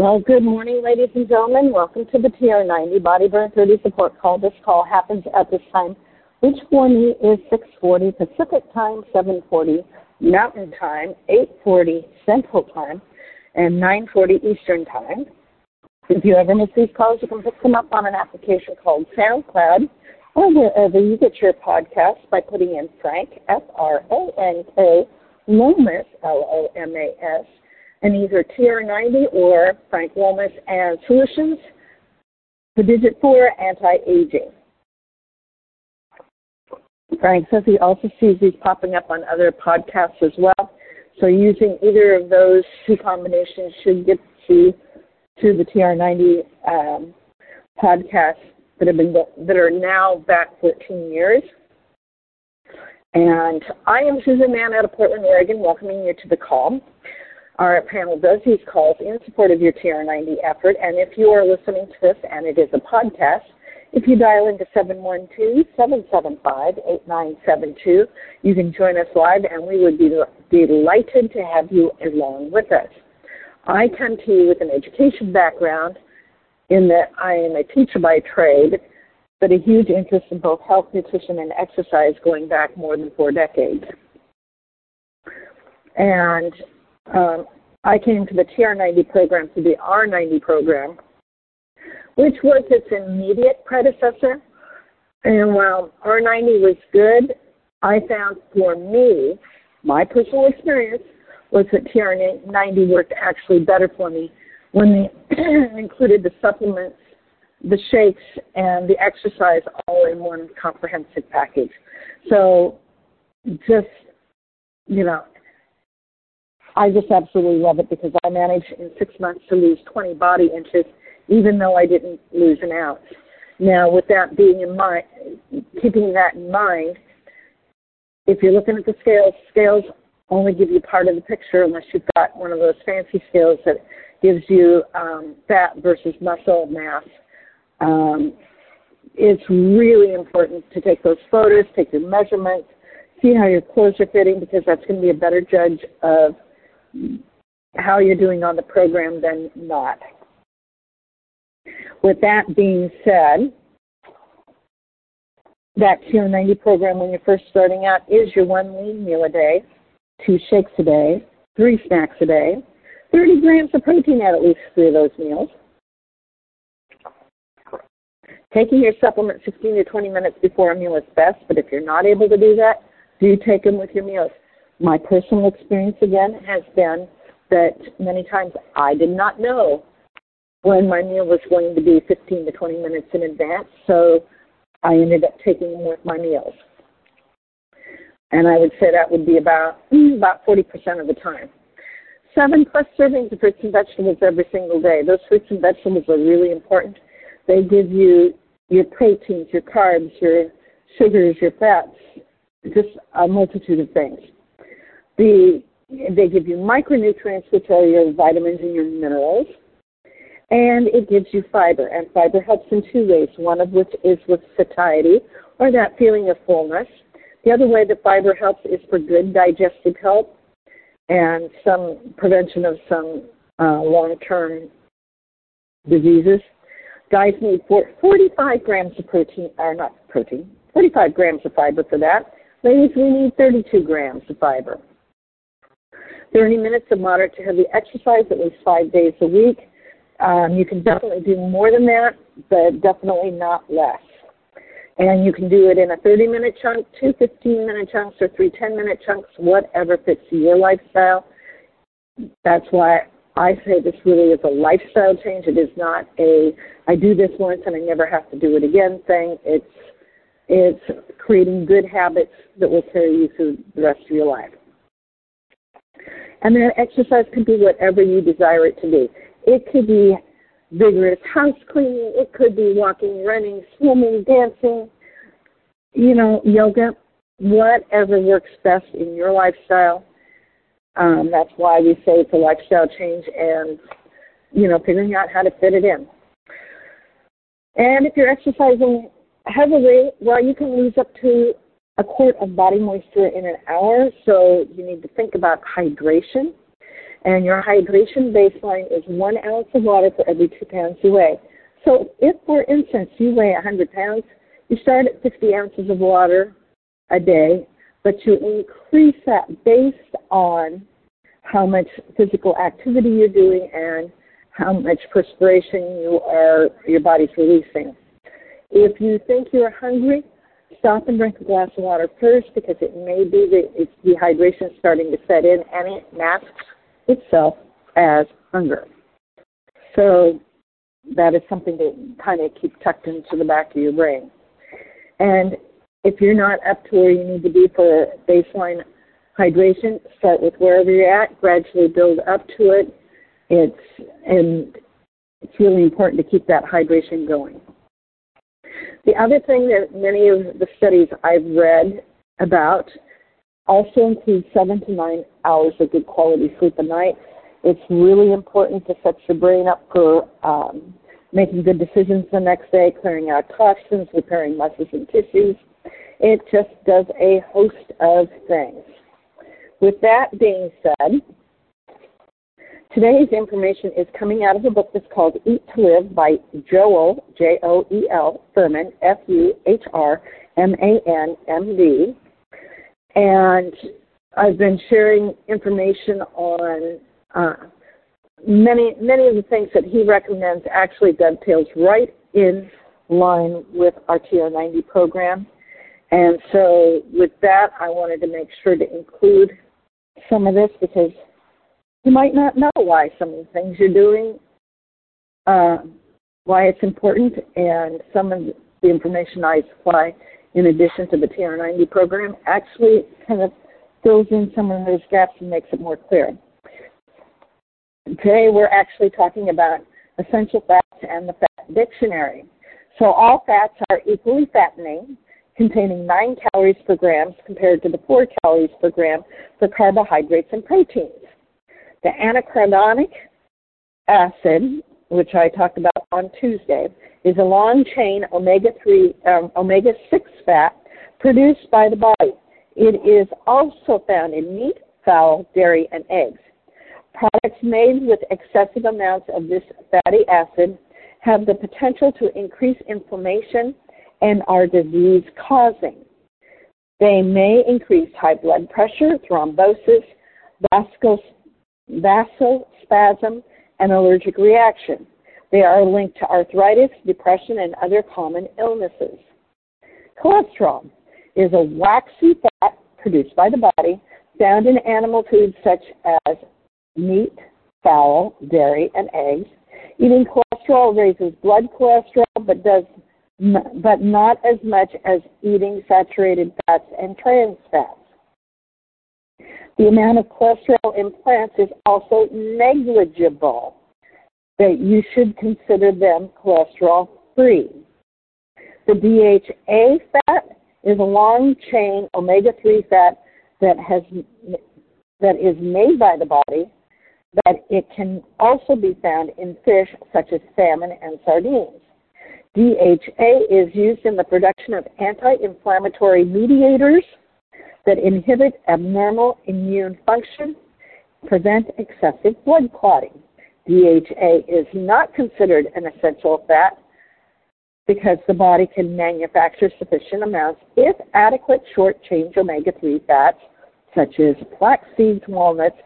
Well, good morning, ladies and gentlemen. Welcome to the TR90 Body Burn 30 support call. This call happens at this time, which for me is 6:40 Pacific Time, 7:40 Mountain Time, 8:40 Central Time, and 9:40 Eastern Time. If you ever miss these calls, you can pick them up on an application called SoundCloud or wherever you get your podcasts by putting in Frank F R A N K Lomas L O M A S and either TR90 or Frank Wellness and Solutions, the digit four anti-aging. Frank says he also sees these popping up on other podcasts as well. So using either of those two combinations should get you to the TR90 um, podcasts that have been that are now back 14 years. And I am Susan Mahon out of Portland, Oregon, welcoming you to the call. Our panel does these calls in support of your TR90 effort. And if you are listening to this and it is a podcast, if you dial into 712-775-8972, you can join us live and we would be delighted to have you along with us. I come to you with an education background in that I am a teacher by trade, but a huge interest in both health, nutrition, and exercise going back more than four decades. And um, I came to the TR90 program to the R90 program, which was its immediate predecessor. And while R90 was good, I found for me, my personal experience was that TR90 worked actually better for me when they included the supplements, the shakes, and the exercise all in one comprehensive package. So just, you know, I just absolutely love it because I managed in six months to lose 20 body inches, even though I didn't lose an ounce. Now, with that being in mind, keeping that in mind, if you're looking at the scales, scales only give you part of the picture unless you've got one of those fancy scales that gives you um, fat versus muscle mass. Um, it's really important to take those photos, take your measurements, see how your clothes are fitting because that's going to be a better judge of how you're doing on the program than not. With that being said, that TR90 program when you're first starting out is your one lean meal a day, two shakes a day, three snacks a day, 30 grams of protein at at least three of those meals. Taking your supplement 15 to 20 minutes before a meal is best, but if you're not able to do that, do take them with your meals. My personal experience again has been that many times I did not know when my meal was going to be 15 to 20 minutes in advance, so I ended up taking them with my meals. And I would say that would be about about 40% of the time. Seven plus servings of fruits and vegetables every single day. Those fruits and vegetables are really important. They give you your proteins, your carbs, your sugars, your fats, just a multitude of things. The, they give you micronutrients, which are your vitamins and your minerals, and it gives you fiber. And fiber helps in two ways, one of which is with satiety, or that feeling of fullness. The other way that fiber helps is for good digestive health and some prevention of some uh, long-term diseases. Guys need 45 grams of protein, or not protein, 45 grams of fiber for that. Ladies, we need 32 grams of fiber. 30 minutes of moderate to heavy exercise at least five days a week. Um, you can definitely do more than that, but definitely not less. And you can do it in a 30 minute chunk, two 15 minute chunks, or three 10 minute chunks, whatever fits your lifestyle. That's why I say this really is a lifestyle change. It is not a I do this once and I never have to do it again thing. It's it's creating good habits that will carry you through the rest of your life. And then exercise can be whatever you desire it to be. It could be vigorous house cleaning, it could be walking, running, swimming, dancing, you know, yoga, whatever works best in your lifestyle. Um, that's why we say it's a lifestyle change and, you know, figuring out how to fit it in. And if you're exercising heavily, well, you can lose up to a quart of body moisture in an hour, so you need to think about hydration. And your hydration baseline is one ounce of water for every two pounds you weigh. So if, for instance, you weigh 100 pounds, you start at 50 ounces of water a day, but you increase that based on how much physical activity you're doing and how much perspiration you are your body's releasing. If you think you're hungry, stop and drink a glass of water first because it may be that it's dehydration is starting to set in and it masks itself as hunger. So that is something to kind of keep tucked into the back of your brain. And if you're not up to where you need to be for baseline hydration, start with wherever you're at, gradually build up to it. It's and it's really important to keep that hydration going. The other thing that many of the studies I've read about also include seven to nine hours of good quality sleep a night. It's really important to set your brain up for um, making good decisions the next day, clearing out toxins, repairing muscles and tissues. It just does a host of things. With that being said, today's information is coming out of a book that's called Eat to Live by Joel, J O E L, Fuhrman, F U H R M A N M D. And I've been sharing information on uh, many many of the things that he recommends actually dovetails right in line with our TR90 program. And so with that, I wanted to make sure to include some of this because you might not know why some of the things you're doing, uh, why it's important, and some of the information I supply in addition to the TR90 program actually kind of fills in some of those gaps and makes it more clear. Today we're actually talking about essential fats and the fat dictionary. So all fats are equally fattening, containing 9 calories per gram compared to the 4 calories per gram for carbohydrates and proteins. The arachidonic acid, which I talked about on Tuesday, is a long chain omega 3 um, omega 6 fat produced by the body. It is also found in meat, fowl, dairy, and eggs. Products made with excessive amounts of this fatty acid have the potential to increase inflammation and are disease causing. They may increase high blood pressure, thrombosis, vasospasm, and allergic reaction. They are linked to arthritis, depression, and other common illnesses. Cholesterol is a waxy fat produced by the body found in animal foods such as meat, fowl, dairy, and eggs. Eating cholesterol raises blood cholesterol, but does but not as much as eating saturated fats and trans fats. The amount of cholesterol in plants is also negligible, that you should consider them cholesterol free. The DHA fat is a long chain omega 3 fat that has that is made by the body but it can also be found in fish such as salmon and sardines. DHA is used in the production of anti inflammatory mediators that inhibit abnormal immune function, prevent excessive blood clotting. DHA is not considered an essential fat because the body can manufacture sufficient amounts if adequate short chain omega 3 fats, such as flax seeds, walnuts,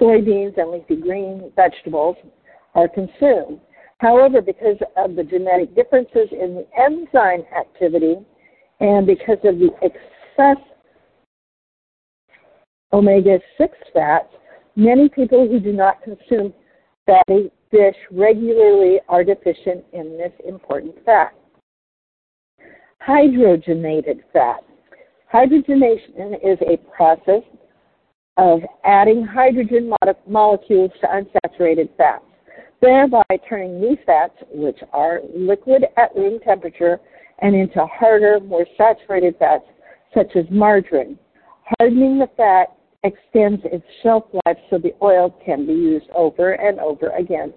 soybeans and leafy green vegetables are consumed. However, because of the genetic differences in the enzyme activity and because of the excess omega 6 fats, many people who do not consume fatty fish regularly are deficient in this important fat. Hydrogenated fat. Hydrogenation is a process of adding hydrogen molecules to unsaturated fats, thereby turning these fats, which are liquid at room temperature, and into harder, more saturated fats, such as margarine. Hardening the fat extends its shelf life so the oil can be used over and over again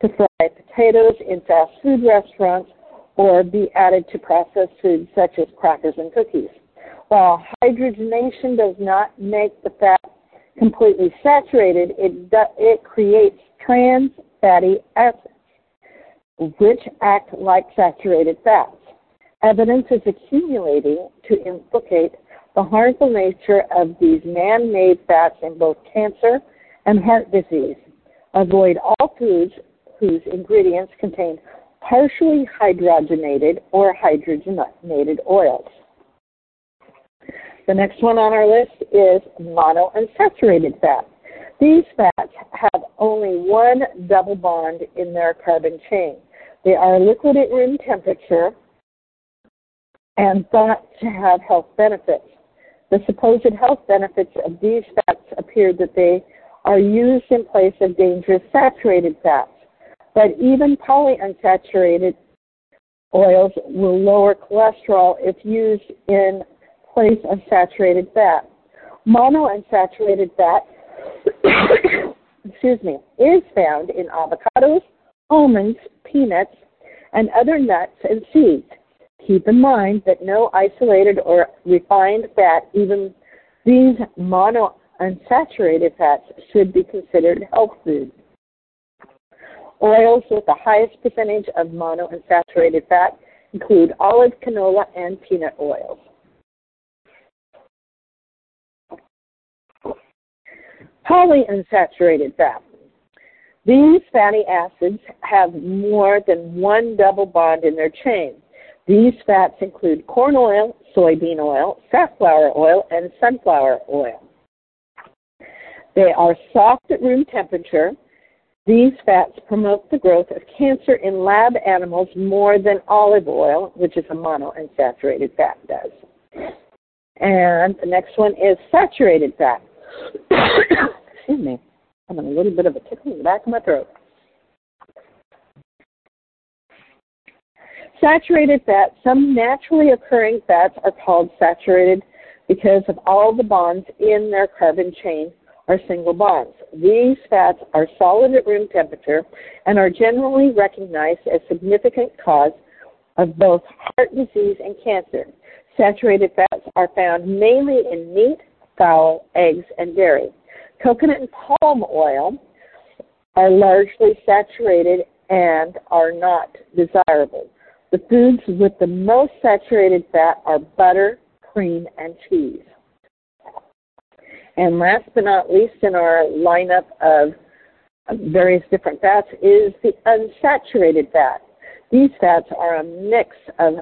to fry potatoes in fast food restaurants or be added to processed foods such as crackers and cookies. While hydrogenation does not make the fat completely saturated, it, it creates trans fatty acids, which act like saturated fats. Evidence is accumulating to implicate the harmful nature of these man made fats in both cancer and heart disease. Avoid all foods whose ingredients contain partially hydrogenated or hydrogenated oils. The next one on our list is monounsaturated fat. These fats have only one double bond in their carbon chain. They are liquid at room temperature and thought to have health benefits. The supposed health benefits of these fats appear that they are used in place of dangerous saturated fats. But even polyunsaturated oils will lower cholesterol if used in place of saturated fat. Monounsaturated fat, excuse me, is found in avocados, almonds, peanuts, and other nuts and seeds. Keep in mind that no isolated or refined fat, even these monounsaturated fats, should be considered health food. Oils with the highest percentage of monounsaturated fat include olive, canola, and peanut oils. Polyunsaturated fat. These fatty acids have more than one double bond in their chain. These fats include corn oil, soybean oil, safflower oil, and sunflower oil. They are soft at room temperature. These fats promote the growth of cancer in lab animals more than olive oil, which is a monounsaturated fat, does. And the next one is saturated fat. Excuse me. I'm having a little bit of a tickle in the back of my throat. Saturated fats, some naturally occurring fats are called saturated because of all the bonds in their carbon chain are single bonds. These fats are solid at room temperature and are generally recognized as significant cause of both heart disease and cancer. Saturated fats are found mainly in meat, fowl, eggs, and dairy. Coconut and palm oil are largely saturated and are not desirable. The foods with the most saturated fat are butter, cream, and cheese. And last but not least in our lineup of various different fats is the unsaturated fat. These fats are a mix of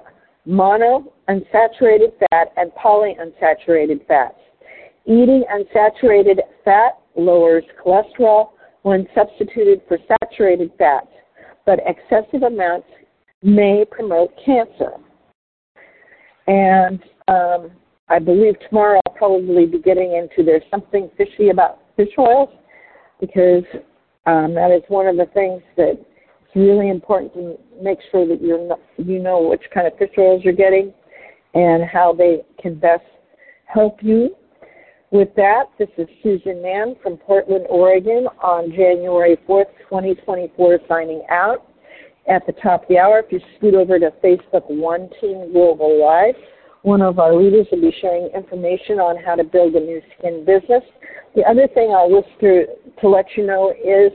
mono unsaturated fat and polyunsaturated fats. Eating unsaturated fat lowers cholesterol when substituted for saturated fats, but excessive amounts may promote cancer. And um, I believe tomorrow I'll probably be getting into there's something fishy about fish oils because um, that is one of the things that it's really important to make sure that you're not, you know which kind of fish oils you're getting and how they can best help you. With that, this is Susan Mahon from Portland, Oregon on January 4th, 2024, signing out at the top of the hour. If you scoot over to Facebook One Team Global Live, one of our leaders will be sharing information on how to build a Nu Skin business. The other thing I'll list to, to let you know is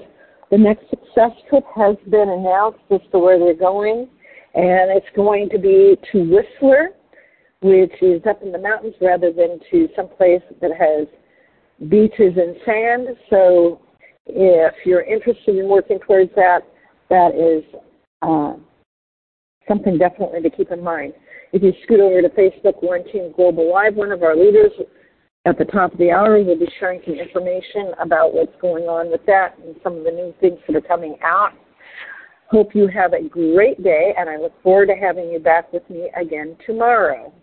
the next success trip has been announced as to where they're going, and it's going to be to Whistler, which is up in the mountains rather than to some place that has beaches and sand. So if you're interested in working towards that, that is uh, something definitely to keep in mind. If you scoot over to Facebook, One Team Global Live, one of our leaders at the top of the hour will be sharing some information about what's going on with that and some of the new things that are coming out. Hope you have a great day, and I look forward to having you back with me again tomorrow.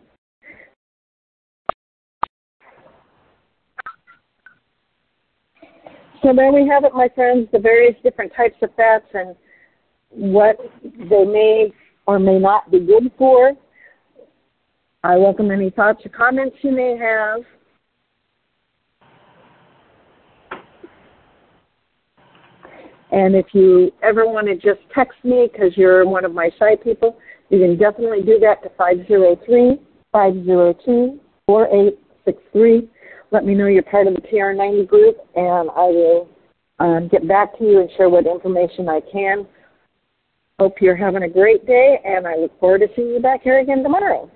So there we have it, my friends, the various different types of fats and what they may or may not be good for. I welcome any thoughts or comments you may have. And if you ever want to just text me because you're one of my shy people, you can definitely do that to 503 502 4863. let me know you're part of the TR90 group, and I will um, get back to you and share what information I can. Hope you're having a great day, and I look forward to seeing you back here again tomorrow.